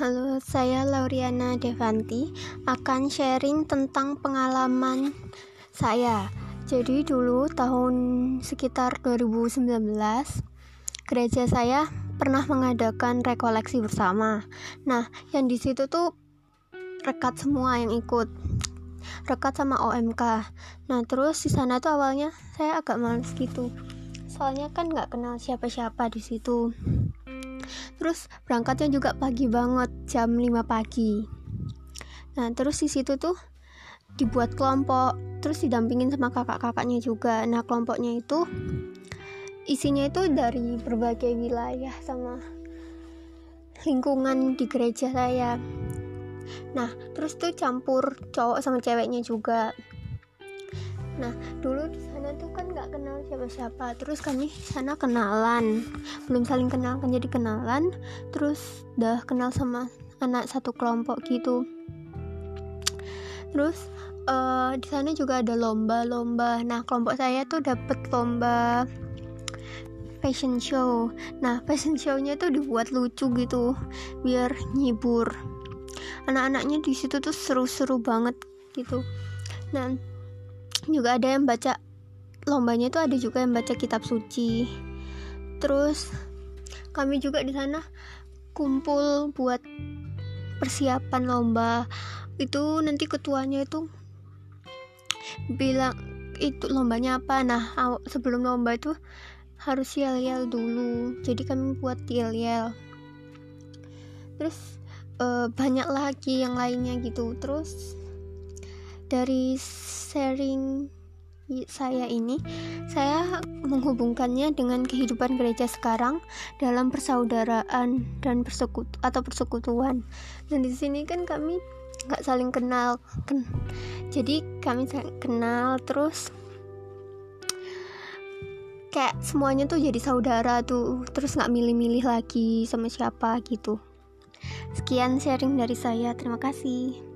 Halo, saya Lauriana Devanti akan sharing tentang pengalaman saya. Jadi dulu tahun sekitar 2019 gereja saya pernah mengadakan rekoleksi bersama. Nah, yang di situ tuh rekat semua yang ikut. Rekat sama OMK. Nah, terus di sana tuh awalnya saya agak males gitu. Soalnya kan nggak kenal siapa-siapa di situ terus berangkatnya juga pagi banget jam 5 pagi. Nah terus di situ tuh dibuat kelompok terus didampingin sama kakak-kakaknya juga. Nah kelompoknya itu isinya itu dari berbagai wilayah sama lingkungan di gereja saya. Nah terus tuh campur cowok sama ceweknya juga nah dulu di sana tuh kan nggak kenal siapa-siapa. Terus kami sana kenalan. Belum saling kenal kan jadi kenalan. Terus udah kenal sama anak satu kelompok gitu. Terus uh, di sana juga ada lomba-lomba. Nah kelompok saya tuh dapet lomba fashion show. Nah fashion show-nya tuh dibuat lucu gitu biar nyibur. Anak-anaknya di situ tuh seru-seru banget gitu. Nah juga ada yang baca lombanya itu ada juga yang baca kitab suci. Terus kami juga di sana kumpul buat persiapan lomba. Itu nanti ketuanya itu bilang itu lombanya apa? Nah sebelum lomba itu harus yel-yel dulu. Jadi kami buat yel-yel. Terus uh, banyak lagi yang lainnya gitu. Terus dari sharing saya ini saya menghubungkannya dengan kehidupan gereja sekarang dalam persaudaraan dan persekutu atau persekutuan. Dan di sini kan kami nggak saling kenal kan jadi kami kenal terus kayak semuanya tuh jadi saudara tuh terus nggak milih-milih lagi sama siapa gitu. Sekian sharing dari saya terima kasih